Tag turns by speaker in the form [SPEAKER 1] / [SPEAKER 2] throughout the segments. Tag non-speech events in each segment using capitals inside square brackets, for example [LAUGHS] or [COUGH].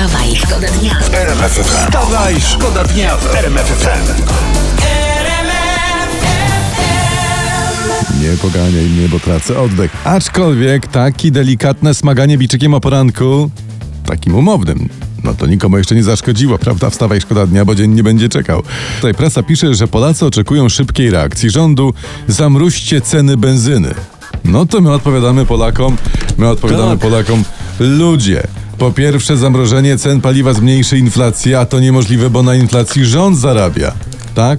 [SPEAKER 1] Wstawaj, szkoda dnia.
[SPEAKER 2] Wstawaj, szkoda dnia w RMF FM.
[SPEAKER 3] Nie poganiaj mnie, bo tracę oddech. Aczkolwiek taki delikatne smaganie biczykiem o poranku, takim umownym, no to nikomu jeszcze nie zaszkodziło, prawda? Wstawaj, szkoda dnia, bo dzień nie będzie czekał. Tutaj prasa pisze, że Polacy oczekują szybkiej reakcji rządu. Zamróźcie ceny benzyny. No to my odpowiadamy Polakom, my odpowiadamy
[SPEAKER 4] Tak.
[SPEAKER 3] Polakom, ludzie. Po pierwsze, zamrożenie cen paliwa zmniejszy inflację, a to niemożliwe, bo na inflacji rząd zarabia. Tak?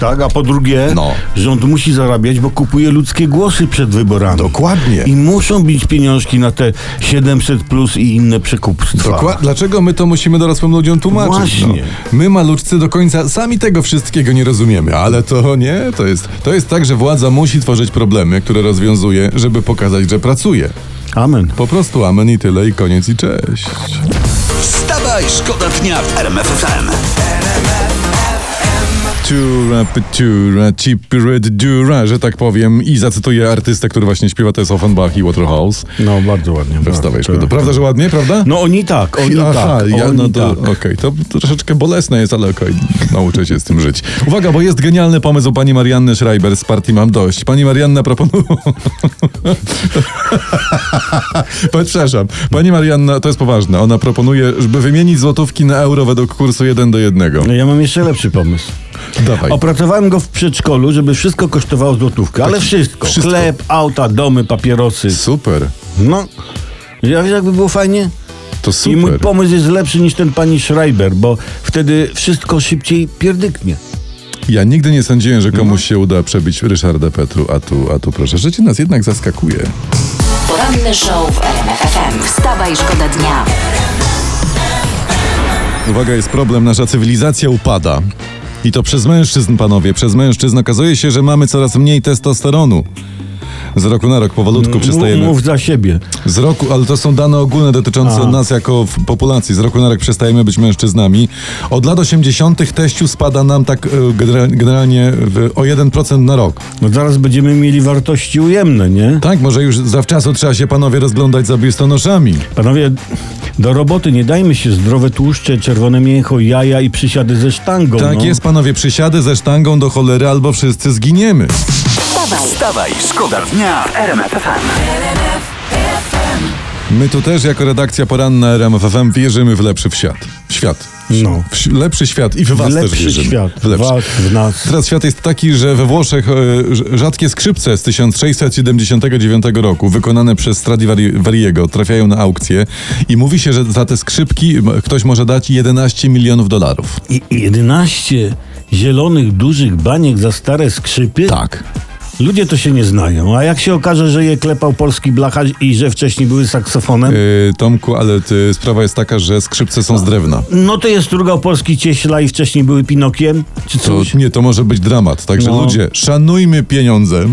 [SPEAKER 4] Tak, a po drugie,
[SPEAKER 3] No.
[SPEAKER 4] rząd musi zarabiać, bo kupuje ludzkie głosy przed wyborami.
[SPEAKER 3] Dokładnie.
[SPEAKER 4] I muszą bić pieniążki na te 700 plus i inne przekupstwa.
[SPEAKER 3] Dokładnie. Dlaczego my to musimy dorosłym ludziom tłumaczyć?
[SPEAKER 4] Właśnie.
[SPEAKER 3] No. My maluczcy do końca sami tego wszystkiego nie rozumiemy, ale to nie, to jest, to jest tak, że władza musi tworzyć problemy, które rozwiązuje, żeby pokazać, że pracuje.
[SPEAKER 4] Amen.
[SPEAKER 3] Po prostu amen i tyle i koniec i cześć.
[SPEAKER 2] Wstawaj, szkoda dnia w RMF FM.
[SPEAKER 3] Ciura, pyciura, cipiryt, dziura, że tak powiem i zacytuję artystę, który właśnie śpiewa, to jest Offenbach i Waterhouse.
[SPEAKER 4] No, bardzo ładnie.
[SPEAKER 3] Wstawaj,
[SPEAKER 4] tak, tak.
[SPEAKER 3] Prawda, że ładnie, prawda?
[SPEAKER 4] No oni tak, oni
[SPEAKER 3] Aha,
[SPEAKER 4] tak,
[SPEAKER 3] ja,
[SPEAKER 4] oni
[SPEAKER 3] no to
[SPEAKER 4] tak.
[SPEAKER 3] okej, to troszeczkę bolesne jest, ale okej, nauczę się z tym żyć. Uwaga, bo jest genialny pomysł pani Marianny Schreiber z partii Mam Dość. Pani Marianna proponuje... [LAUGHS] Przepraszam, pani Marianna, to jest poważne, ona proponuje, żeby wymienić złotówki na euro według kursu 1 do 1.
[SPEAKER 4] No, ja mam jeszcze lepszy pomysł.
[SPEAKER 3] Dawaj.
[SPEAKER 4] Opracowałem go w przedszkolu, żeby wszystko kosztowało złotówkę, ale wszystko.
[SPEAKER 3] wszystko.
[SPEAKER 4] Chleb, auta, domy, papierosy.
[SPEAKER 3] Super,
[SPEAKER 4] No, ja wiesz jakby było fajnie?
[SPEAKER 3] to
[SPEAKER 4] I mój
[SPEAKER 3] super.
[SPEAKER 4] pomysł jest lepszy niż ten pani Schreiber, bo wtedy wszystko szybciej pierdyknie.
[SPEAKER 3] Ja nigdy nie sądziłem, że
[SPEAKER 4] No.
[SPEAKER 3] komuś się uda przebić Ryszarda Petru, a tu, a tu proszę, życie nas jednak zaskakuje.
[SPEAKER 1] Poranny show w RMF FM. Wstawaj, szkoda dnia.
[SPEAKER 3] Uwaga, jest problem, nasza cywilizacja upada. I to przez mężczyzn, panowie, przez mężczyzn. Okazuje się, że mamy coraz mniej testosteronu. Z roku na rok powolutku przestajemy.
[SPEAKER 4] Mów za siebie.
[SPEAKER 3] Z roku, ale to są dane ogólne dotyczące
[SPEAKER 4] A.
[SPEAKER 3] nas jako populacji. Z roku na rok przestajemy być mężczyznami. Od lat 80. teściu spada nam tak e, genera- generalnie o 1% na rok.
[SPEAKER 4] No zaraz będziemy mieli wartości ujemne, nie?
[SPEAKER 3] Tak, może już zawczasu trzeba się panowie rozglądać za biustonoszami.
[SPEAKER 4] Panowie, do roboty nie dajmy się zdrowe tłuszcze, czerwone mięcho, jaja i przysiady ze sztangą.
[SPEAKER 3] Tak
[SPEAKER 4] no.
[SPEAKER 3] jest, panowie, przysiady ze sztangą do cholery albo wszyscy zginiemy.
[SPEAKER 1] Wstawaj,
[SPEAKER 2] Wstawaj, szkoda dnia w RMF FM.
[SPEAKER 3] My tu też jako redakcja poranna RMFFM wierzymy w lepszy świat. Świat.
[SPEAKER 4] No.
[SPEAKER 3] W lepszy świat i w was
[SPEAKER 4] W
[SPEAKER 3] też
[SPEAKER 4] lepszy
[SPEAKER 3] wierzymy.
[SPEAKER 4] świat.
[SPEAKER 3] W lepszy.
[SPEAKER 4] Was, w nas.
[SPEAKER 3] Teraz świat jest taki, że we Włoszech e, rzadkie skrzypce z 1679 roku, wykonane przez Stradivariego, trafiają na aukcję i mówi się, że za te skrzypki ktoś może dać 11 milionów dolarów.
[SPEAKER 4] I i 11 zielonych, dużych baniek za stare skrzypy?
[SPEAKER 3] Tak.
[SPEAKER 4] Ludzie to się nie znają. A jak się okaże, że je klepał polski blacharz i że wcześniej były saksofonem?
[SPEAKER 3] E, Tomku, ale ty, sprawa jest taka, że skrzypce są z drewna.
[SPEAKER 4] No to jest drugał polski cieśla i wcześniej były Pinokiem? Czy
[SPEAKER 3] To,
[SPEAKER 4] coś?
[SPEAKER 3] nie, to może być dramat. Także
[SPEAKER 4] No.
[SPEAKER 3] ludzie, szanujmy pieniądze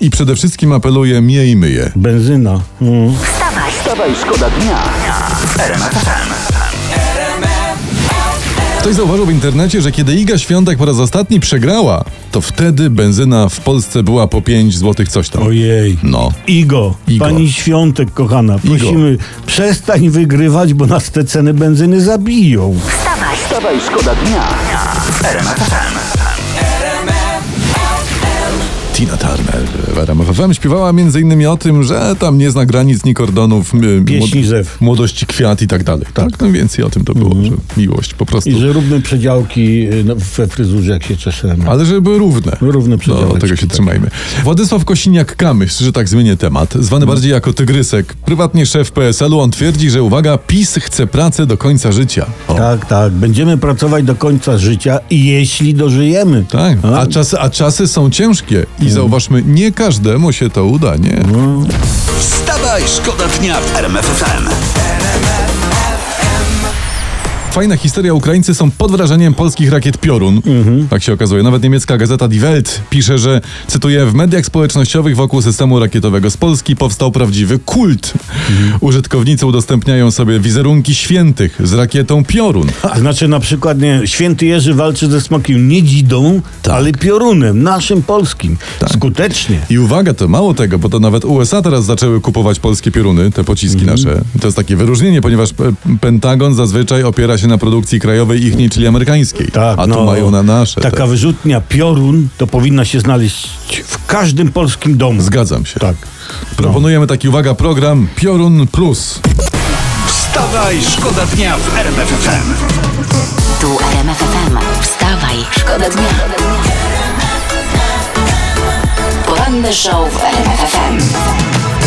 [SPEAKER 3] i przede wszystkim apeluję, miejmy je.
[SPEAKER 4] Benzyna. Mm.
[SPEAKER 1] wstawaj,
[SPEAKER 2] Wstawaj, szkoda dnia FM.
[SPEAKER 3] Ktoś zauważył w internecie, że kiedy Iga Świątek po raz ostatni przegrała, to wtedy benzyna w Polsce była po 5 zł coś tam.
[SPEAKER 4] Ojej.
[SPEAKER 3] No.
[SPEAKER 4] Igo,
[SPEAKER 3] Igo.
[SPEAKER 4] pani Świątek, kochana, prosimy, przestań wygrywać, bo nas te ceny benzyny zabiją.
[SPEAKER 1] wstawaj,
[SPEAKER 2] Wstawaj, szkoda dnia w RMF FM.
[SPEAKER 3] Tina Turner w RMF FM śpiewała m.in. o tym, że tam nie zna granic ni kordonów,
[SPEAKER 4] Pieśni zew.
[SPEAKER 3] młodości kwiat i tak dalej. Tak, no więcej o tym to było, że miłość po prostu.
[SPEAKER 4] I że róbmy przedziałki y, no, we fryzurze, jak się czeszemy.
[SPEAKER 3] Ale żeby były równe.
[SPEAKER 4] Równe
[SPEAKER 3] No,
[SPEAKER 4] przedziałeczki,
[SPEAKER 3] tego się
[SPEAKER 4] tak.
[SPEAKER 3] trzymajmy. Władysław Kosiniak-Kamysz, że tak zmienię temat, zwany bardziej jako Tygrysek, prywatnie szef PSL-u, on twierdzi, że uwaga, PiS chce pracę do końca życia. O.
[SPEAKER 4] Tak, tak. Będziemy pracować do końca życia, jeśli dożyjemy.
[SPEAKER 3] Tak, A? czasy, a czasy są ciężkie i zauważmy, nie każdemu się to uda, nie?
[SPEAKER 2] Wstawaj, szkoda dnia w RMF FM.
[SPEAKER 3] Fajna historia. Ukraińcy są pod wrażeniem polskich rakiet Piorun. Tak się okazuje. Nawet niemiecka gazeta Die Welt pisze, że, cytuję, w mediach społecznościowych wokół systemu rakietowego z Polski powstał prawdziwy kult. Użytkownicy udostępniają sobie wizerunki świętych z rakietą Piorun.
[SPEAKER 4] Znaczy na przykład nie, święty Jerzy walczy ze smokiem nie dzidą,
[SPEAKER 3] Tak.
[SPEAKER 4] ale piorunem, naszym polskim. Skutecznie.
[SPEAKER 3] I uwaga, to mało tego, bo to nawet USA teraz zaczęły kupować polskie pioruny, te pociski
[SPEAKER 4] Mhm.
[SPEAKER 3] nasze. To jest takie wyróżnienie, ponieważ e, Pentagon zazwyczaj opiera się na produkcji krajowej ich, czyli amerykańskiej.
[SPEAKER 4] Tak,
[SPEAKER 3] A tu
[SPEAKER 4] no,
[SPEAKER 3] mają na nasze.
[SPEAKER 4] Taka
[SPEAKER 3] te.
[SPEAKER 4] wyrzutnia piorun to powinna się znaleźć w każdym polskim domu.
[SPEAKER 3] Zgadzam się.
[SPEAKER 4] Tak.
[SPEAKER 3] Proponujemy taki, uwaga, program Piorun Plus.
[SPEAKER 2] Wstawaj, szkoda dnia w RMF FM.
[SPEAKER 1] Tu RMF FM. Wstawaj, szkoda dnia. Poranny show w RMF FM.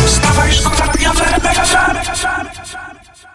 [SPEAKER 2] Wstawaj, szkoda dnia w RMF FM.